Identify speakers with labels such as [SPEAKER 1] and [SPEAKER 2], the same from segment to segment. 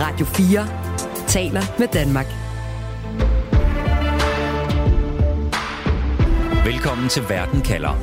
[SPEAKER 1] Radio 4 taler med Danmark.
[SPEAKER 2] Velkommen til Verden kalder.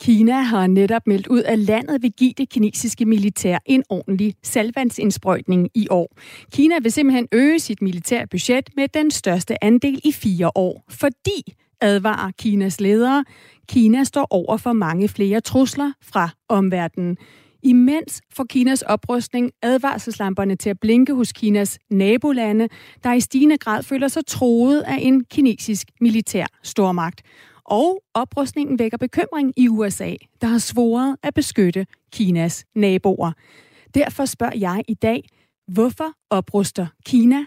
[SPEAKER 3] Kina har netop meldt ud, at landet vil give det kinesiske militær en ordentlig salvandsindsprøjtning i år. Kina vil simpelthen øge sit militære budget med den største andel i fire år, fordi, advarer Kinas ledere, Kina står over for mange flere trusler fra omverdenen. Imens får Kinas oprustning advarselslamperne til at blinke hos Kinas nabolande, der i stigende grad føler sig troet af en kinesisk militær stormagt. Og oprustningen vækker bekymring i USA, der har svoret at beskytte Kinas naboer. Derfor spørger jeg i dag, hvorfor opruster Kina?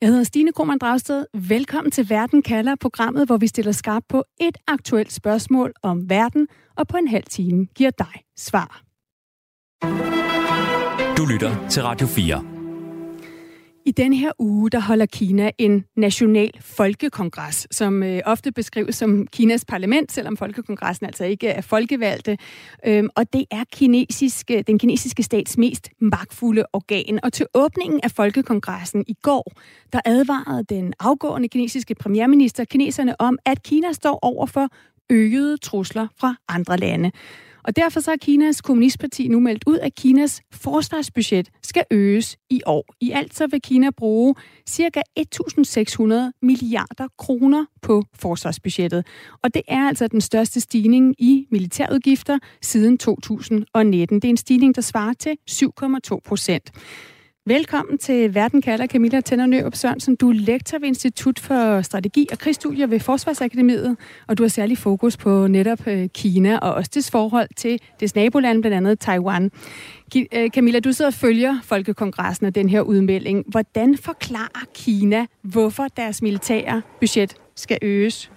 [SPEAKER 3] Jeg hedder Stine Krohmann Dragsted. Velkommen til Verden kalder programmet, hvor vi stiller skarp på et aktuelt spørgsmål om verden, og på en halv time giver dig svar.
[SPEAKER 2] Du lytter til Radio 4.
[SPEAKER 3] I den her uge, der holder Kina en national folkekongres, som øh, ofte beskrives som Kinas parlament, selvom folkekongressen altså ikke er folkevalgte. Øhm, og det er kinesiske, øh, den kinesiske stats mest magtfulde organ. Og til åbningen af folkekongressen i går, der advarede den afgående kinesiske premierminister kineserne om, at Kina står over for øgede trusler fra andre lande. Og derfor så har Kinas kommunistparti nu meldt ud, at Kinas forsvarsbudget skal øges i år. I alt så vil Kina bruge ca. 1.600 milliarder kroner på forsvarsbudgettet. Og det er altså den største stigning i militærudgifter siden 2019. Det er en stigning, der svarer til 7,2 procent. Velkommen til Verden kalder Camilla Tænder Nørup Sørensen. Du er lektor ved Institut for Strategi og Krigsstudier ved Forsvarsakademiet, og du har særlig fokus på netop øh, Kina og også dets forhold til dets naboland, blandt andet Taiwan. Øh, Camilla, du sidder og følger Folkekongressen og den her udmelding. Hvordan forklarer Kina, hvorfor deres militære budget skal øges?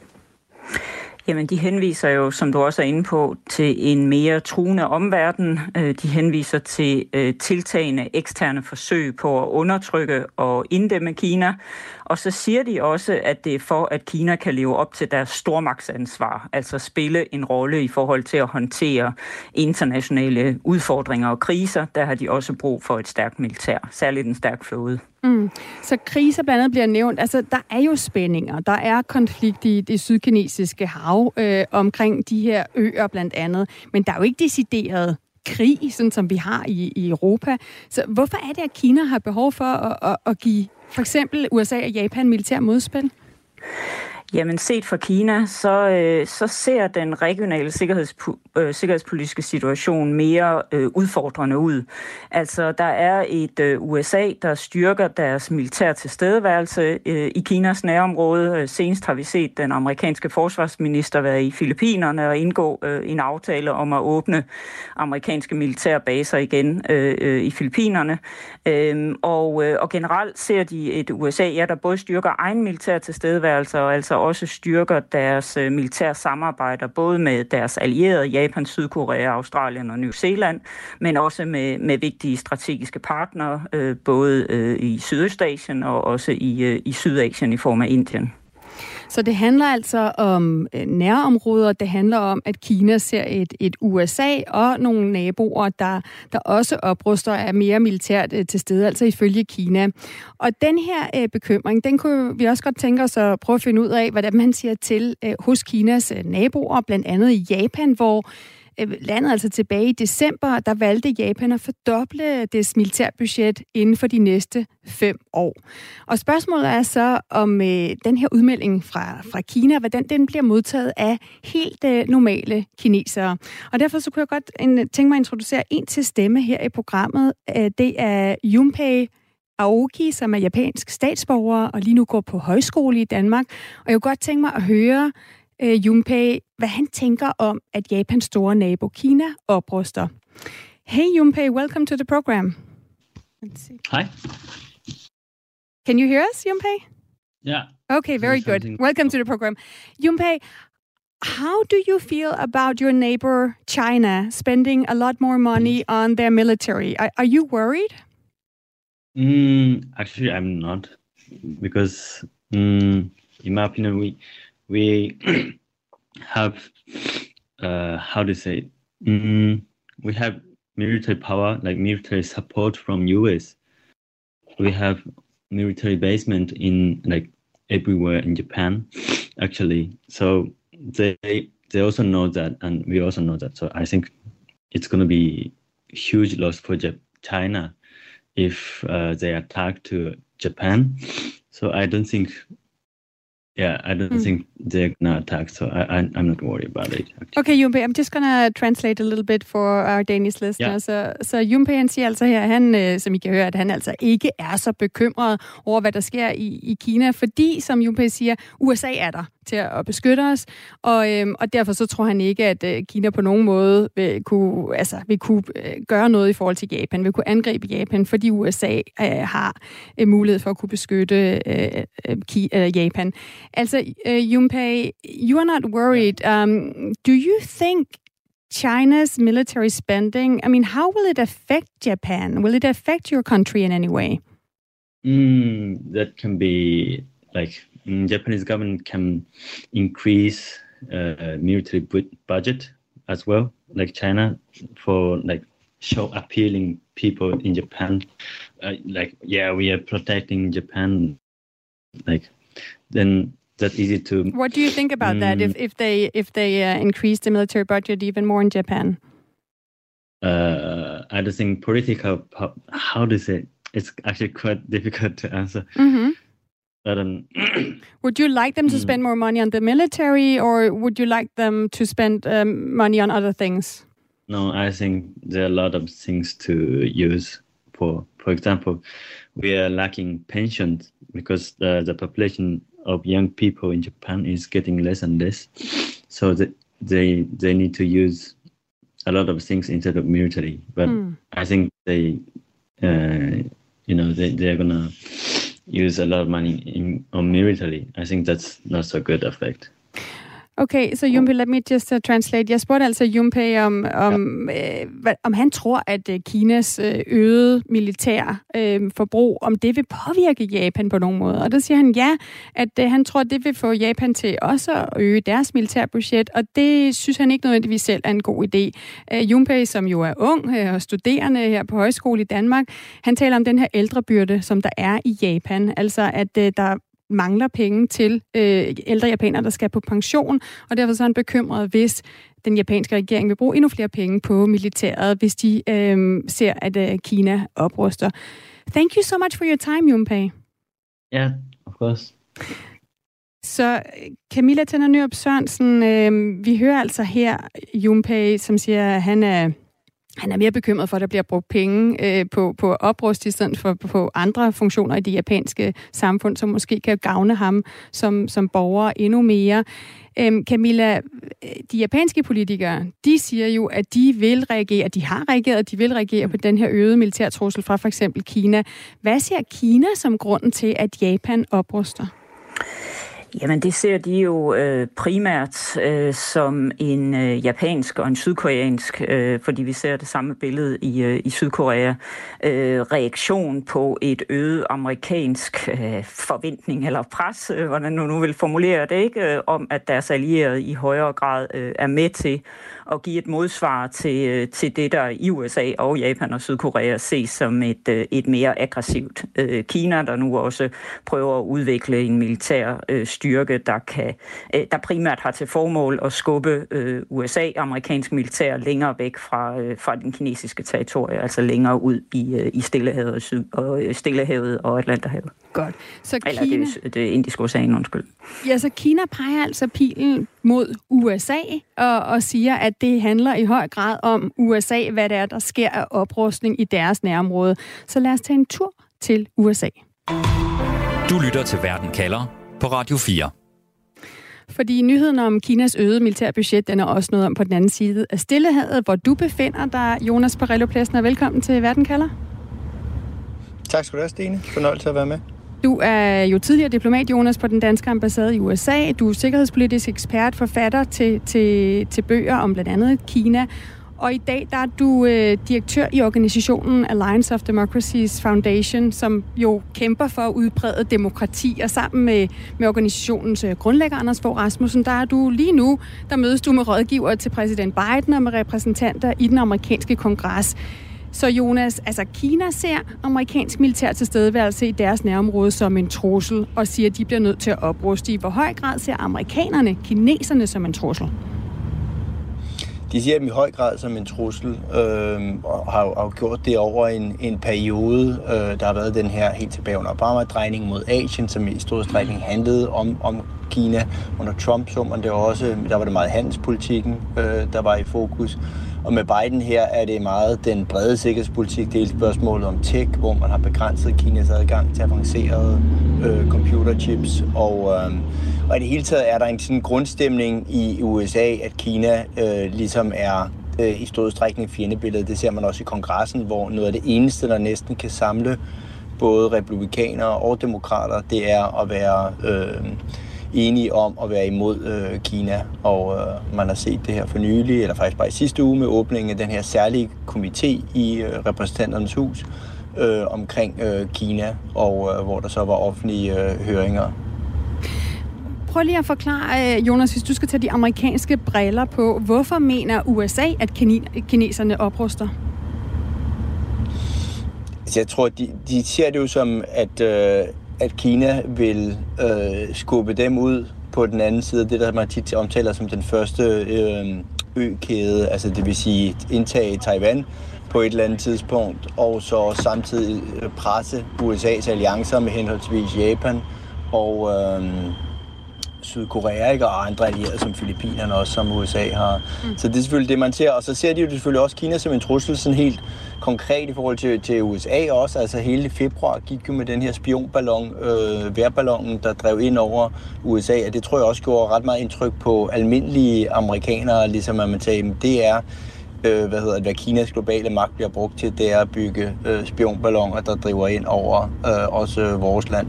[SPEAKER 4] Jamen, de henviser jo, som du også er inde på, til en mere truende omverden. Øh, de henviser til øh, tiltagende eksterne forsøg på at undertrykke og inddæmme Kina. Og så siger de også, at det er for, at Kina kan leve op til deres stormagtsansvar, altså spille en rolle i forhold til at håndtere internationale udfordringer og kriser. Der har de også brug for et stærkt militær, særligt en stærk flåde.
[SPEAKER 3] Mm. Så kriser blandt andet bliver nævnt. Altså, der er jo spændinger. Der er konflikt i det sydkinesiske hav øh, omkring de her øer blandt andet. Men der er jo ikke decideret krig, sådan som vi har i, i Europa. Så hvorfor er det, at Kina har behov for at, at, at give for eksempel USA og Japan militær modspil?
[SPEAKER 4] Jamen set fra Kina, så, øh, så ser den regionale sikkerhedspo- øh, sikkerhedspolitiske situation mere øh, udfordrende ud. Altså, der er et øh, USA, der styrker deres militær tilstedeværelse øh, i Kinas nærområde. Øh, senest har vi set den amerikanske forsvarsminister være i Filippinerne og indgå øh, en aftale om at åbne amerikanske militærbaser igen øh, øh, i Filippinerne. Øh, og, øh, og generelt ser de et USA, ja, der både styrker egen militær tilstedeværelse og altså også styrker deres øh, militære samarbejder, både med deres allierede, Japan, Sydkorea, Australien og New Zealand, men også med, med vigtige strategiske partnere, øh, både øh, i Sydøstasien og også i, i Sydasien i form af Indien.
[SPEAKER 3] Så det handler altså om øh, nærområder, det handler om, at Kina ser et, et USA og nogle naboer, der, der også opruster er mere militært øh, til stede, altså ifølge Kina. Og den her øh, bekymring, den kunne vi også godt tænke os at prøve at finde ud af, hvordan man siger til øh, hos Kinas øh, naboer, blandt andet i Japan, hvor Øh, landet altså tilbage i december, der valgte Japan at fordoble dets militærbudget inden for de næste fem år. Og spørgsmålet er så, om øh, den her udmelding fra, fra Kina, hvordan den bliver modtaget af helt øh, normale kinesere. Og derfor så kunne jeg godt en, tænke mig at introducere en til stemme her i programmet. Øh, det er Junpei Aoki, som er japansk statsborger og lige nu går på højskole i Danmark. Og jeg kunne godt tænke mig at høre, øh, Junpei, hvad han tænker om, at Japans store nabo Kina opruster. Hey Junpei, welcome to the program.
[SPEAKER 5] Hi.
[SPEAKER 3] Can you hear us, Junpei?
[SPEAKER 5] Yeah.
[SPEAKER 3] Okay, very good. Welcome to the program. Junpei, how do you feel about your neighbor China spending a lot more money on their military? Are, are you worried?
[SPEAKER 5] Mm, actually, I'm not, because mm, in my opinion, we we have uh, how to say mm, we have military power, like military support from US. We have military basement in like everywhere in Japan, actually. So they they also know that, and we also know that. So I think it's going to be huge loss for China if uh, they attack to Japan. So I don't think yeah, I don't mm. think they're gonna attack, so I, I, am not worried about it. Actually.
[SPEAKER 3] Okay, Jumpe, I'm just gonna translate a little bit for our Danish listeners. Yeah. Så, så Jumpe, han siger altså her, han, øh, som I kan høre, at han altså ikke er så bekymret over, hvad der sker i, i Kina, fordi, som Jumpe siger, USA er der til at beskytte os, og, øhm, og derfor så tror han ikke, at øh, Kina på nogen måde vil kunne, altså, vil kunne øh, gøre noget i forhold til Japan, vil kunne angribe Japan, fordi USA øh, har øh, mulighed for at kunne beskytte øh, øh, Ki, øh, Japan. Altså, øh, Junpei, you are not worried. Um, do you think China's military spending, I mean, how will it affect Japan? Will it affect your country in any way?
[SPEAKER 5] Mm, that can be like Japanese government can increase uh, military budget as well, like China, for like show appealing people in Japan, uh, like yeah, we are protecting Japan, like then that's easy to.
[SPEAKER 3] What do you think about that? If mm. if they if they uh, increase the military budget even more in Japan?
[SPEAKER 5] Uh, I don't think political. How to say? It's actually quite difficult to answer.
[SPEAKER 3] Would you like them to spend more money on the military, or would you like them to spend um, money on other things?
[SPEAKER 5] No, I think there are a lot of things to use. For for example, we are lacking pensions because the, the population of young people in Japan is getting less and less. So that they they need to use a lot of things instead of military. But mm. I think they, uh, you know, they they're gonna use a lot of money in, on military. I think that's not so good effect.
[SPEAKER 3] Okay, så Jumpe, let me just uh, translate. Jeg spurgte altså Jumpe, om, om, ja. øh, hvad, om han tror, at øh, Kinas øh, øgede militær øh, forbrug, om det vil påvirke Japan på nogen måde. Og der siger han ja, at øh, han tror, at det vil få Japan til også at øge deres militærbudget, og det synes han ikke nødvendigvis selv er en god idé. Øh, Jumpe, som jo er ung øh, og studerende her på højskole i Danmark, han taler om den her ældrebyrde, som der er i Japan. Altså, at øh, der mangler penge til øh, ældre japanere, der skal på pension, og derfor så er han bekymret, hvis den japanske regering vil bruge endnu flere penge på militæret, hvis de øh, ser, at øh, Kina opruster. Thank you so much for your time, Junpei.
[SPEAKER 5] Yeah, of course.
[SPEAKER 3] Så Camilla Tænder Nyrup Sørensen, øh, vi hører altså her Junpei, som siger, at han er han er mere bekymret for, at der bliver brugt penge øh, på, på oprust i stedet for på andre funktioner i det japanske samfund, som måske kan gavne ham som, som borger endnu mere. Øhm, Camilla, øh, de japanske politikere, de siger jo, at de vil reagere, de har reageret, de vil reagere på den her øgede militærtrussel fra for eksempel Kina. Hvad ser Kina som grunden til, at Japan opruster?
[SPEAKER 4] Jamen det ser de jo øh, primært øh, som en øh, japansk og en sydkoreansk, øh, fordi vi ser det samme billede i, øh, i Sydkorea, øh, reaktion på et øget amerikansk øh, forventning eller pres, øh, hvordan du nu vil formulere det, ikke, øh, om at deres allierede i højere grad øh, er med til at give et modsvar til, øh, til det, der i USA og Japan og Sydkorea ses som et, øh, et mere aggressivt øh, Kina, der nu også prøver at udvikle en militær øh, styrke, der, kan, øh, der primært har til formål at skubbe øh, USA, amerikansk militær, længere væk fra, øh, fra den kinesiske territorie, altså længere ud i, øh, i Stillehavet, og, Syd, og, øh, Stillehavet og Atlanterhavet.
[SPEAKER 3] Godt.
[SPEAKER 4] Så Eller Kina... det, det indiske ocean, undskyld.
[SPEAKER 3] Ja, så Kina peger altså pilen mod USA og, og siger, at det handler i høj grad om USA, hvad det er, der sker af oprustning i deres nærområde. Så lad os tage en tur til USA.
[SPEAKER 2] Du lytter til Verden kalder på Radio 4.
[SPEAKER 3] Fordi nyheden om Kinas øgede militærbudget, den er også noget om på den anden side af Stillehavet, hvor du befinder dig, Jonas Parello Plæsner. Velkommen til Verden kalder.
[SPEAKER 6] Tak skal du have, Stine. Fornøjelse at være med.
[SPEAKER 3] Du er jo tidligere diplomat, Jonas, på den danske ambassade i USA. Du er sikkerhedspolitisk ekspert, forfatter til, til, til bøger om blandt andet Kina. og i dag der er du øh, direktør i organisationen Alliance of Democracies Foundation, som jo kæmper for at udbrede demokrati, og sammen med, med organisationens øh, grundlægger Anders Fogh Rasmussen, der er du lige nu, der mødes du med rådgiver til præsident Biden og med repræsentanter i den amerikanske kongres. Så Jonas, altså Kina ser amerikansk militær tilstedeværelse i deres nærområde som en trussel, og siger, at de bliver nødt til at opruste. I hvor høj grad ser amerikanerne kineserne som en trussel?
[SPEAKER 6] De ser dem i høj grad som en trussel, øh, og har, har gjort det over en, en periode. Øh, der har været den her helt tilbage under Obama-drejning mod Asien, som i stor strækning handlede om, om Kina. Under Trump så man det også, der var det meget handelspolitikken, øh, der var i fokus. Og med Biden her er det meget den brede sikkerhedspolitik. Det er spørgsmålet om tech, hvor man har begrænset Kinas adgang til avancerede øh, computerchips. Og, øh, og i det hele taget er der en sådan grundstemning i USA, at Kina øh, ligesom er øh, i stor udstrækning fjendebilledet. Det ser man også i kongressen, hvor noget af det eneste, der næsten kan samle både republikanere og demokrater, det er at være øh, enige om at være imod øh, Kina, og øh, man har set det her for nylig, eller faktisk bare i sidste uge med åbningen af den her særlige komité i øh, repræsentanternes hus øh, omkring øh, Kina, og øh, hvor der så var offentlige øh, høringer.
[SPEAKER 3] Prøv lige at forklare, øh, Jonas, hvis du skal tage de amerikanske briller på, hvorfor mener USA, at kineserne opruster?
[SPEAKER 6] Jeg tror, de, de ser det jo som, at, øh, at Kina vil øh, skubbe dem ud på den anden side, det der man tit omtaler som den første øh, økæde, altså det vil sige indtage Taiwan på et eller andet tidspunkt, og så samtidig presse USA's alliancer med henholdsvis Japan og øh, Sydkorea ikke? og andre allierede som Filippinerne også, som USA har. Mm. Så det er selvfølgelig det, man ser. Og så ser de jo selvfølgelig også Kina som en trussel sådan helt konkret i forhold til, til USA også. Altså hele februar gik jo med den her spionballon, øh, værballonen, der drev ind over USA, og det tror jeg også gjorde ret meget indtryk på almindelige amerikanere, ligesom at man sagde, det er øh, hvad hedder det, hvad Kinas globale magt bliver brugt til, det er at bygge øh, spionballoner, der driver ind over øh, også vores land.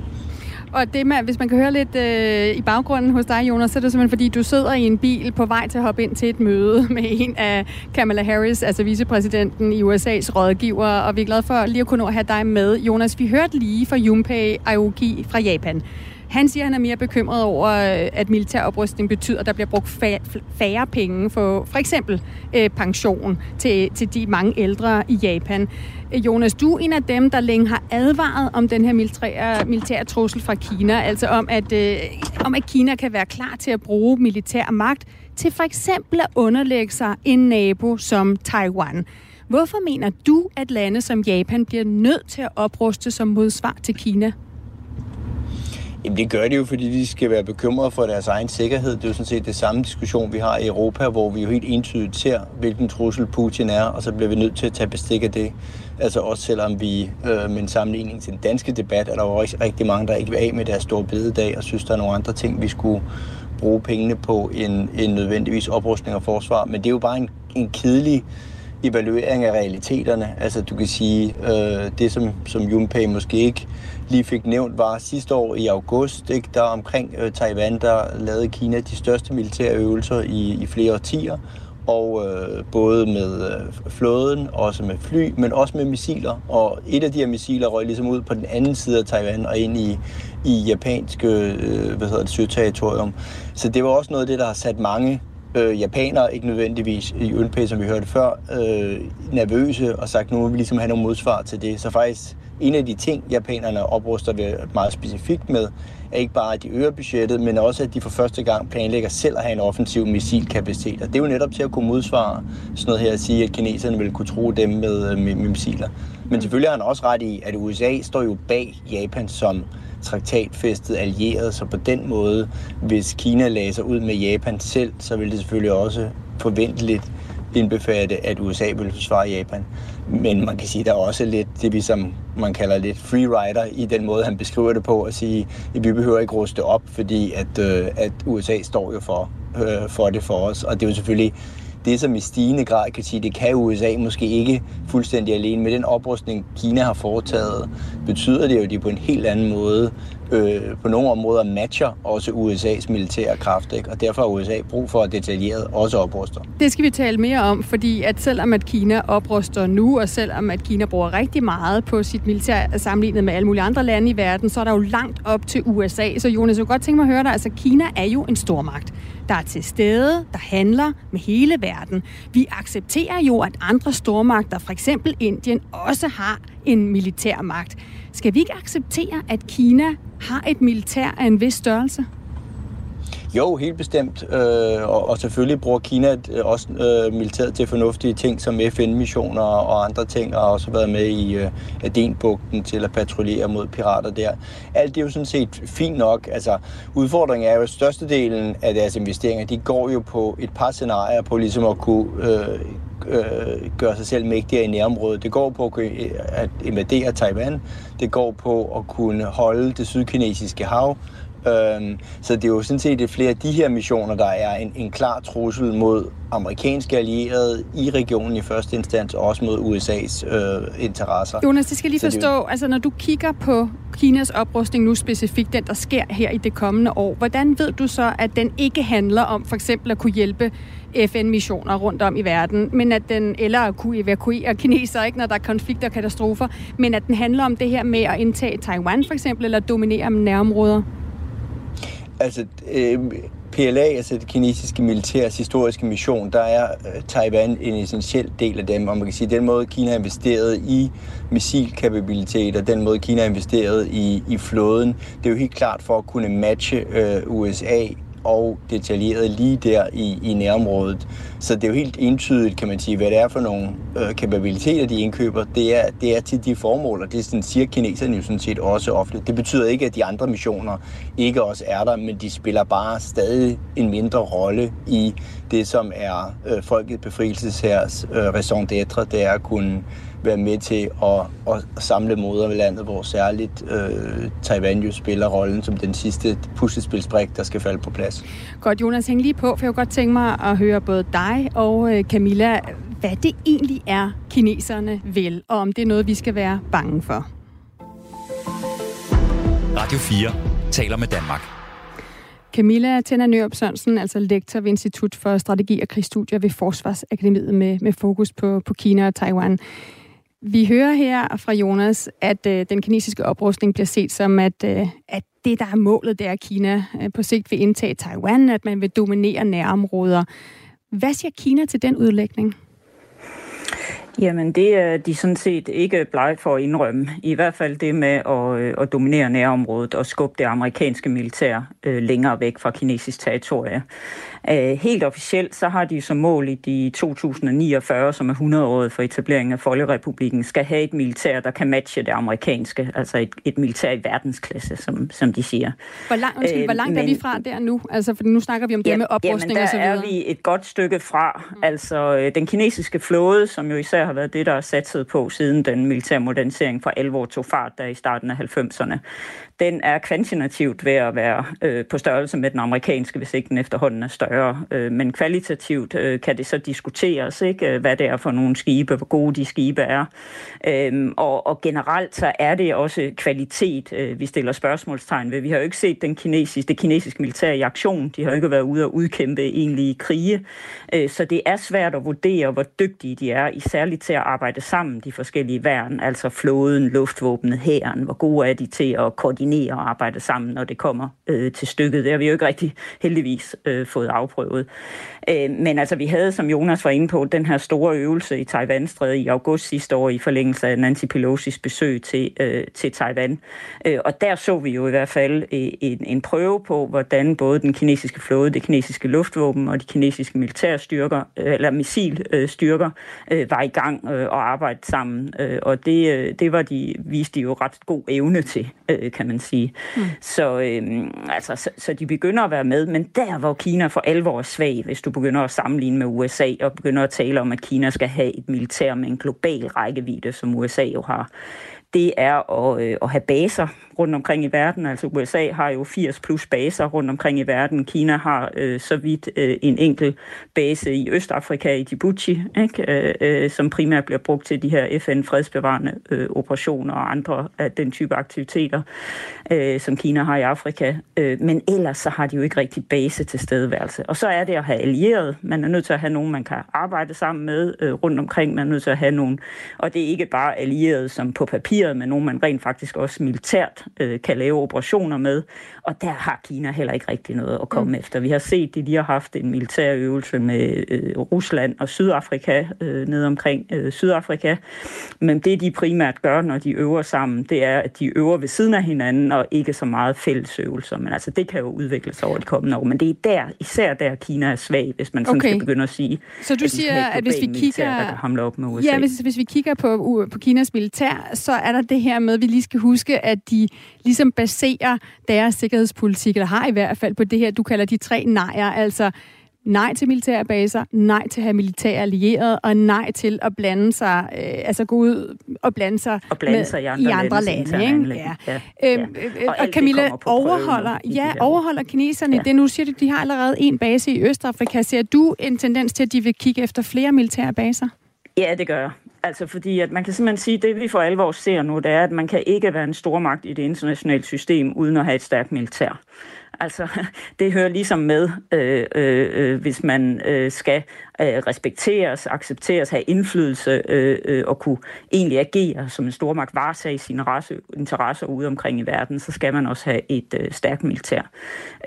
[SPEAKER 3] Og det med, hvis man kan høre lidt øh, i baggrunden hos dig, Jonas, så er det simpelthen fordi, du sidder i en bil på vej til at hoppe ind til et møde med en af Kamala Harris, altså vicepræsidenten i USA's rådgiver, og vi er glade for lige at kunne nå at have dig med. Jonas, vi hørte lige fra Junpei Aoki fra Japan. Han siger, at han er mere bekymret over, øh, at militær oprustning betyder, at der bliver brugt færre penge for for eksempel øh, pension til, til de mange ældre i Japan. Øh, Jonas, du er en af dem, der længe har advaret om den her militære, militære trussel fra Kina, altså om at, øh, om at Kina kan være klar til at bruge militær magt til for eksempel at underlægge sig en nabo som Taiwan. Hvorfor mener du, at lande som Japan bliver nødt til at opruste som modsvar til Kina?
[SPEAKER 6] Jamen det gør de jo, fordi de skal være bekymrede for deres egen sikkerhed. Det er jo sådan set det samme diskussion, vi har i Europa, hvor vi jo helt entydigt ser, hvilken trussel Putin er, og så bliver vi nødt til at tage bestik af det. Altså også selvom vi øh, med en sammenligning til den danske debat, er der jo rigtig, rigtig mange, der ikke vil af med deres store bededag, og synes, der er nogle andre ting, vi skulle bruge pengene på end, end nødvendigvis oprustning og forsvar. Men det er jo bare en, en kedelig evaluering af realiteterne. Altså du kan sige, øh, det som, som Junpei måske ikke lige fik nævnt, var sidste år i august, ikke, der omkring øh, Taiwan, der lavede Kina de største militære øvelser i, i flere årtier, og øh, både med øh, flåden, også med fly, men også med missiler. Og et af de her missiler røg ligesom ud på den anden side af Taiwan og ind i, i japansk øh, øh hvad hedder det, søterritorium. Så det var også noget af det, der har sat mange øh, japanere, ikke nødvendigvis i UNP, som vi hørte før, øh, nervøse og sagt, nu vil vi ligesom have nogle modsvar til det. Så faktisk en af de ting, japanerne opruster meget specifikt med, er ikke bare, at de øger budgettet, men også, at de for første gang planlægger selv at have en offensiv missilkapacitet. Og det er jo netop til at kunne modsvare sådan noget her at sige, at kineserne vil kunne tro dem med, øh, med, med missiler. Men selvfølgelig har han også ret i, at USA står jo bag Japan som traktatfæstet allieret, så på den måde, hvis Kina lagde sig ud med Japan selv, så vil det selvfølgelig også forventeligt indbefatte, at USA vil forsvare Japan. Men man kan sige, der er også lidt det, vi som man kalder lidt free rider i den måde, han beskriver det på, at sige, at vi behøver ikke ruste op, fordi at, øh, at USA står jo for, øh, for det for os. Og det er jo selvfølgelig det, som i stigende grad kan sige, det kan USA måske ikke fuldstændig alene. Med den oprustning, Kina har foretaget, betyder det jo, at de på en helt anden måde øh, på nogle områder matcher også USA's militære kraft, ikke? og derfor har USA brug for at detaljeret også opruster.
[SPEAKER 3] Det skal vi tale mere om, fordi at selvom at Kina opruster nu, og selvom at Kina bruger rigtig meget på sit militær sammenlignet med alle mulige andre lande i verden, så er der jo langt op til USA. Så Jonas, jeg godt tænke mig at høre dig, altså Kina er jo en stormagt der er til stede, der handler med hele verden. Vi accepterer jo, at andre stormagter, for eksempel Indien, også har en militær magt. Skal vi ikke acceptere, at Kina har et militær af en vis størrelse?
[SPEAKER 6] Jo, helt bestemt. Øh, og, og selvfølgelig bruger Kina øh, også øh, militæret til fornuftige ting som FN-missioner og andre ting, og har også været med i øh, Adenbugten til at patruljere mod pirater der. Alt det er jo sådan set fint nok. Altså, udfordringen er jo, at størstedelen af deres investeringer, de går jo på et par scenarier på ligesom at kunne øh, øh, gøre sig selv mægtigere i nærområdet. Det går på at øh, invadere Taiwan. Det går på at kunne holde det sydkinesiske hav Øhm, så det er jo sådan set et flere af de her missioner, der er en, en klar trussel mod amerikanske allierede i regionen i første instans, og også mod USA's øh, interesser.
[SPEAKER 3] Jonas, det skal lige forstå, det... altså når du kigger på Kinas oprustning nu specifikt, den der sker her i det kommende år, hvordan ved du så, at den ikke handler om for eksempel at kunne hjælpe FN-missioner rundt om i verden, men at den, eller at kunne evakuere kinesere, ikke, når der er konflikter og katastrofer, men at den handler om det her med at indtage Taiwan for eksempel, eller dominere nærområder?
[SPEAKER 6] Altså, øh, PLA, altså det kinesiske militærs historiske mission, der er øh, Taiwan en essentiel del af dem. Og man kan sige, at den måde, Kina har investeret i missilkapabilitet, og den måde, Kina har investeret i, i flåden, det er jo helt klart for at kunne matche øh, USA og detaljeret lige der i, i nærområdet. Så det er jo helt entydigt, kan man sige, hvad det er for nogle øh, kapabiliteter, de indkøber. Det er, det er til de formål, og det sådan, siger kineserne jo sådan set også ofte. Det betyder ikke, at de andre missioner ikke også er der, men de spiller bare stadig en mindre rolle i det, som er øh, Folket Befrielseshærs øh, raison d'être, det er at kunne være med til at, at samle landet, hvor særligt øh, Taiwan jo spiller rollen som den sidste puslespilsbrik, der skal falde på plads.
[SPEAKER 3] Godt, Jonas, hæng lige på, for jeg kunne godt tænke mig at høre både dig og øh, Camilla, hvad det egentlig er, kineserne vil, og om det er noget, vi skal være bange for.
[SPEAKER 2] Radio 4 taler med Danmark.
[SPEAKER 3] Camilla Tænder Nørup Sørensen, altså lektor ved Institut for Strategi og Krigsstudier ved Forsvarsakademiet med, med fokus på, på Kina og Taiwan. Vi hører her fra Jonas, at øh, den kinesiske oprustning bliver set som, at, øh, at det, der er målet, det er, at Kina øh, på sigt vil indtage Taiwan, at man vil dominere nærområder. Hvad siger Kina til den udlægning?
[SPEAKER 4] Jamen, det er de sådan set ikke blege for at indrømme. I hvert fald det med at, øh, at dominere nærområdet og skubbe det amerikanske militær øh, længere væk fra kinesisk territorie. Øh, helt officielt så har de som mål i de 2049, som er 100-året for etableringen af Folkerepublikken, skal have et militær, der kan matche det amerikanske, altså et, et militær i verdensklasse, som, som de siger.
[SPEAKER 3] Hvor, lang, undskyld, øh, hvor langt men, er vi fra der nu? Altså, for nu snakker vi om ja, det med oprustning og så videre.
[SPEAKER 4] der er vi et godt stykke fra. Mm. Altså, den kinesiske flåde, som jo især har været det, der er satset på siden den militære modernisering for alvor tog fart der i starten af 90'erne, den er kvantitativt ved at være øh, på størrelse med den amerikanske, hvis ikke den efterhånden er større. Øh, men kvalitativt øh, kan det så diskuteres, ikke, øh, hvad det er for nogle skibe, hvor gode de skibe er. Øh, og, og generelt så er det også kvalitet, øh, vi stiller spørgsmålstegn ved. Vi har jo ikke set den kinesiske, det kinesiske militær i aktion. De har jo ikke været ude og udkæmpe egentlige krige. Øh, så det er svært at vurdere, hvor dygtige de er, særligt til at arbejde sammen, de forskellige værn, altså flåden, luftvåbnet, hæren. Hvor gode er de til at koordinere koordinere og arbejde sammen, når det kommer øh, til stykket. Det har vi jo ikke rigtig heldigvis øh, fået afprøvet. Øh, men altså, vi havde, som Jonas var inde på, den her store øvelse i Taiwanstrædet i august sidste år i forlængelse af Nancy Pelosi's besøg til, øh, til Taiwan. Øh, og der så vi jo i hvert fald øh, en, en prøve på, hvordan både den kinesiske flåde, det kinesiske luftvåben og de kinesiske militærstyrker, øh, eller missilstyrker, øh, var i gang øh, og arbejde sammen. Øh, og det, øh, det var de, viste de jo ret god evne til, øh, kan man sige. Mm. Så, øh, altså, så, så de begynder at være med, men der hvor Kina for alvor er svag, hvis du begynder at sammenligne med USA og begynder at tale om, at Kina skal have et militær med en global rækkevidde, som USA jo har, det er at, øh, at have baser rundt omkring i verden. Altså USA har jo 80 plus baser rundt omkring i verden. Kina har øh, så vidt øh, en enkelt base i Østafrika, i Djibouti, ikke? Øh, øh, som primært bliver brugt til de her FN-fredsbevarende øh, operationer og andre af den type aktiviteter, øh, som Kina har i Afrika. Øh, men ellers så har de jo ikke rigtig base til stedværelse. Og så er det at have allieret. Man er nødt til at have nogen, man kan arbejde sammen med øh, rundt omkring. Man er nødt til at have nogen, og det er ikke bare allieret som på papir papiret, men nogen, man rent faktisk også militært øh, kan lave operationer med. Og der har Kina heller ikke rigtig noget at komme mm. efter. Vi har set, at de har haft en militær øvelse med øh, Rusland og Sydafrika, øh, nede omkring øh, Sydafrika. Men det, de primært gør, når de øver sammen, det er, at de øver ved siden af hinanden, og ikke så meget fælles øvelser. Men altså, det kan jo udvikle sig over de kommende år. Men det er der, især der Kina er svag, hvis man sådan okay. skal begynde at sige,
[SPEAKER 3] så du
[SPEAKER 4] at
[SPEAKER 3] siger, at hvis vi kigger...
[SPEAKER 4] Militær, der kan hamle op med USA.
[SPEAKER 3] Ja, hvis, hvis vi kigger på, på Kinas militær, så er der det her med, at vi lige skal huske, at de ligesom baserer deres sikkerhedspolitik, eller har i hvert fald på det her, du kalder de tre nejer, altså nej til militære baser, nej til at have militære allierede, og nej til at blande sig, øh, altså gå ud og blande sig,
[SPEAKER 4] og blande med, sig i andre, i andre lande. lande ikke? Ja. Ja. Øhm,
[SPEAKER 3] ja. Øh, og, og Camilla, overholder, ja, overholder kineserne ja. det? Nu siger du, de har allerede en base i Østafrika. Ser du en tendens til, at de vil kigge efter flere militære baser?
[SPEAKER 4] Ja, det gør jeg. Altså fordi, at man kan simpelthen sige, at det vi for alvor ser nu, det er, at man kan ikke være en stormagt i det internationale system, uden at have et stærkt militær. Altså, det hører ligesom med, øh, øh, øh hvis man øh, skal øh, respekteres, accepteres, have indflydelse øh, øh, og kunne egentlig agere som en stormagt, varetage sine race, interesser ude omkring i verden, så skal man også have et øh, stærkt militær.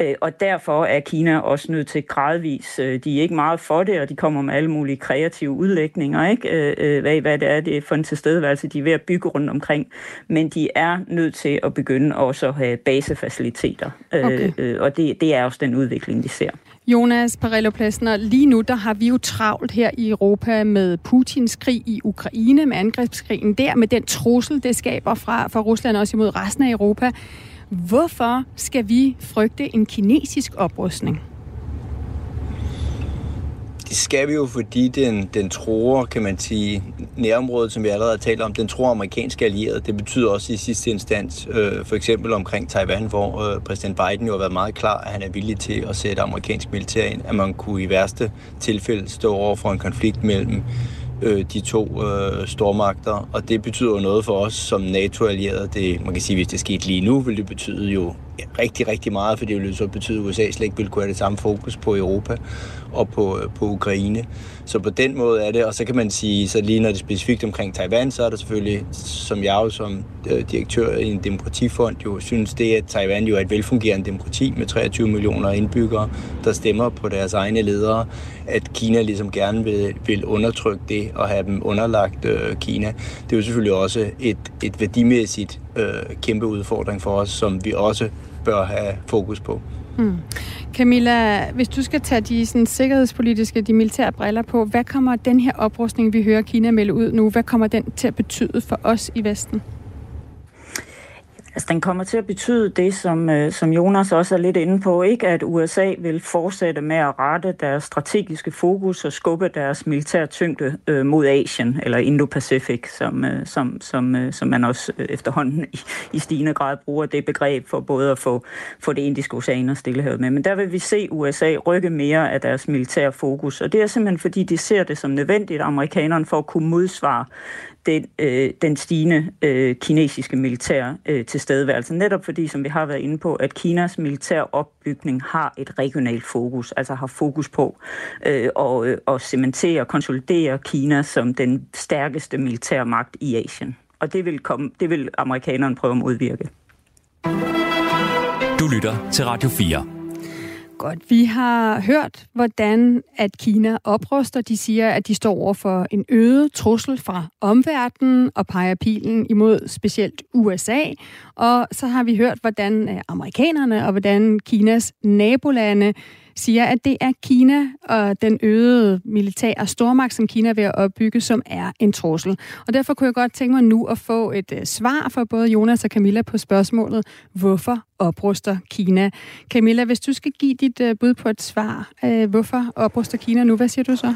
[SPEAKER 4] Øh, og derfor er Kina også nødt til gradvis, øh, de er ikke meget for det, og de kommer med alle mulige kreative udlægninger, ikke? Øh, øh, hvad, hvad det er, det er for en tilstedeværelse, de er ved at bygge rundt omkring, men de er nødt til at begynde også at have basefaciliteter. Øh, okay. Øh, og det, det er også den udvikling, vi ser.
[SPEAKER 3] Jonas Parello Plessner, lige nu der har vi jo travlt her i Europa med Putins krig i Ukraine, med angrebskrigen der, med den trussel, det skaber fra, fra Rusland også imod resten af Europa. Hvorfor skal vi frygte en kinesisk oprustning?
[SPEAKER 6] Det skal vi jo, fordi den, den tror, kan man sige, nærområdet, som vi allerede har talt om, den tror amerikanske allierede. Det betyder også i sidste instans, øh, for eksempel omkring Taiwan, hvor øh, præsident Biden jo har været meget klar, at han er villig til at sætte amerikansk militær ind, at man kunne i værste tilfælde stå over for en konflikt mellem øh, de to øh, stormagter, og det betyder jo noget for os som NATO-allierede. Det, man kan sige, hvis det skete lige nu, ville det betyde jo rigtig, rigtig meget, for det ville så betyde, at USA slet ikke ville kunne have det samme fokus på Europa og på, øh, på Ukraine. Så på den måde er det, og så kan man sige, så lige når det er specifikt omkring Taiwan, så er der selvfølgelig, som jeg jo som øh, direktør i en demokratifond jo synes det, at Taiwan jo er et velfungerende demokrati med 23 millioner indbyggere, der stemmer på deres egne ledere, at Kina ligesom gerne vil, vil undertrykke det og have dem underlagt øh, Kina. Det er jo selvfølgelig også et, et værdimæssigt øh, kæmpe udfordring for os, som vi også bør have fokus på. Mm.
[SPEAKER 3] Camilla, hvis du skal tage de sådan, sikkerhedspolitiske, de militære briller på, hvad kommer den her oprustning, vi hører Kina melde ud nu, hvad kommer den til at betyde for os i Vesten?
[SPEAKER 4] Altså, den kommer til at betyde det, som, øh, som Jonas også er lidt inde på, ikke at USA vil fortsætte med at rette deres strategiske fokus og skubbe deres militære tyngde øh, mod Asien, eller Indo-Pacific, som, øh, som, som, øh, som man også øh, efterhånden i, i stigende grad bruger det begreb for både at få, få det indiske ocean og stillehavet med. Men der vil vi se USA rykke mere af deres militære fokus, og det er simpelthen fordi, de ser det som nødvendigt, amerikanerne, for at kunne modsvare den, øh, den stigende øh, kinesiske militær øh, tilstedeværelse. Netop fordi, som vi har været inde på, at Kinas militær opbygning har et regionalt fokus, altså har fokus på øh, og, øh, at cementere og konsolidere Kina som den stærkeste militærmagt i Asien. Og det vil, komme, det vil amerikanerne prøve at modvirke.
[SPEAKER 2] Du lytter til Radio 4.
[SPEAKER 3] Godt. Vi har hørt, hvordan at Kina opruster. De siger, at de står over for en øget trussel fra omverdenen og peger pilen imod specielt USA. Og så har vi hørt, hvordan øh, amerikanerne og hvordan Kinas nabolande siger, at det er Kina og den øgede militære stormagt, som Kina er ved at opbygge, som er en trussel. Og derfor kunne jeg godt tænke mig nu at få et øh, svar fra både Jonas og Camilla på spørgsmålet, hvorfor opruster Kina? Camilla, hvis du skal give dit øh, bud på et svar, uh, hvorfor opruster Kina nu? Hvad siger du så?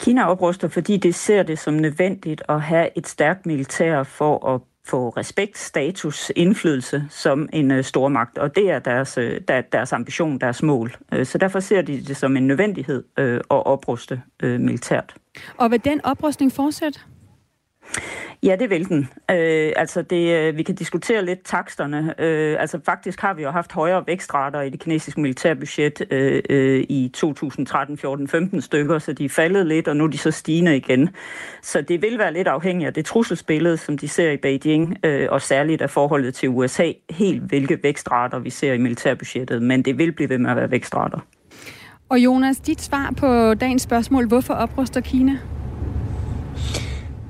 [SPEAKER 4] Kina opruster, fordi det ser det som nødvendigt at have et stærkt militær for at få respekt, status, indflydelse som en øh, stormagt, og det er deres, øh, der, deres ambition, deres mål. Øh, så derfor ser de det som en nødvendighed øh, at opruste øh, militært.
[SPEAKER 3] Og vil den oprustning fortsætte?
[SPEAKER 4] Ja, det vil den. Øh, altså det, øh, vi kan diskutere lidt taksterne. Øh, altså faktisk har vi jo haft højere vækstrater i det kinesiske militærbudget øh, øh, i 2013, 14, 15 stykker, så de er faldet lidt, og nu er de så stigende igen. Så det vil være lidt afhængigt af det trusselsbillede, som de ser i Beijing, øh, og særligt af forholdet til USA, helt hvilke vækstrater vi ser i militærbudgettet, men det vil blive ved med at være vækstrater.
[SPEAKER 3] Og Jonas, dit svar på dagens spørgsmål, hvorfor opruster Kina?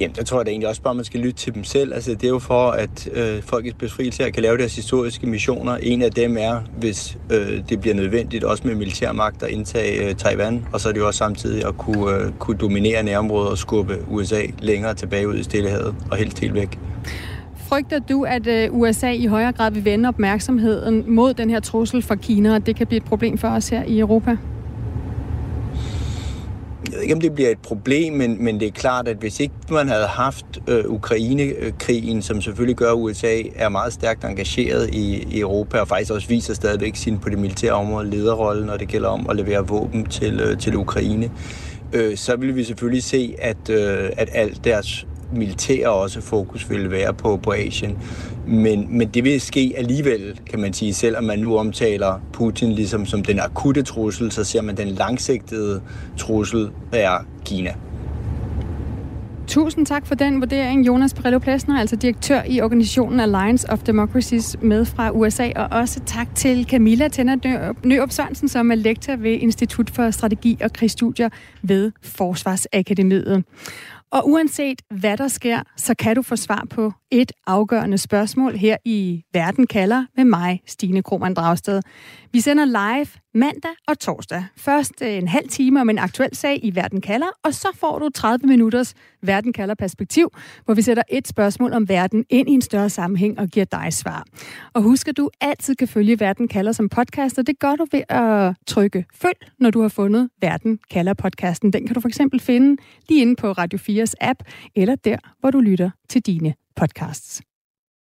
[SPEAKER 6] Jamen, der tror jeg da egentlig også bare, at man skal lytte til dem selv. Altså, det er jo for, at øh, folkets befrielse kan lave deres historiske missioner. En af dem er, hvis øh, det bliver nødvendigt, også med militærmagt at indtage øh, Taiwan. Og så er det jo også samtidig at kunne, øh, kunne dominere nærområdet og skubbe USA længere tilbage ud i Stillehavet og helst helt væk.
[SPEAKER 3] Frygter du, at øh, USA i højere grad vil vende opmærksomheden mod den her trussel fra Kina, og det kan blive et problem for os her i Europa?
[SPEAKER 6] Ikke, om det bliver et problem, men, men det er klart, at hvis ikke man havde haft øh, Ukraine-krigen, som selvfølgelig gør, at USA er meget stærkt engageret i, i Europa, og faktisk også viser stadigvæk sin på det militære område lederrolle, når det gælder om at levere våben til, øh, til Ukraine, øh, så vil vi selvfølgelig se, at, øh, at alt deres militære også fokus ville være på, på Asien. Men, men det vil ske alligevel, kan man sige. Selvom man nu omtaler Putin ligesom som den akutte trussel, så ser man den langsigtede trussel er Kina.
[SPEAKER 3] Tusind tak for den vurdering, Jonas Perello Plesner, altså direktør i organisationen Alliance of Democracies med fra USA, og også tak til Camilla Tænder Nørup Sørensen, som er lektor ved Institut for Strategi og Krigsstudier ved Forsvarsakademiet. Og uanset hvad der sker, så kan du få svar på et afgørende spørgsmål her i Verden kalder med mig, Stine Krohmann Dragsted. Vi sender live mandag og torsdag. Først øh, en halv time om en aktuel sag i Verden kalder, og så får du 30 minutters Verden kalder perspektiv, hvor vi sætter et spørgsmål om verden ind i en større sammenhæng og giver dig svar. Og husk, at du altid kan følge Verden kalder som podcast, og det gør du ved at trykke følg, når du har fundet Verden kalder podcasten. Den kan du for eksempel finde lige inde på Radio 4's app, eller der, hvor du lytter til dine podcasts.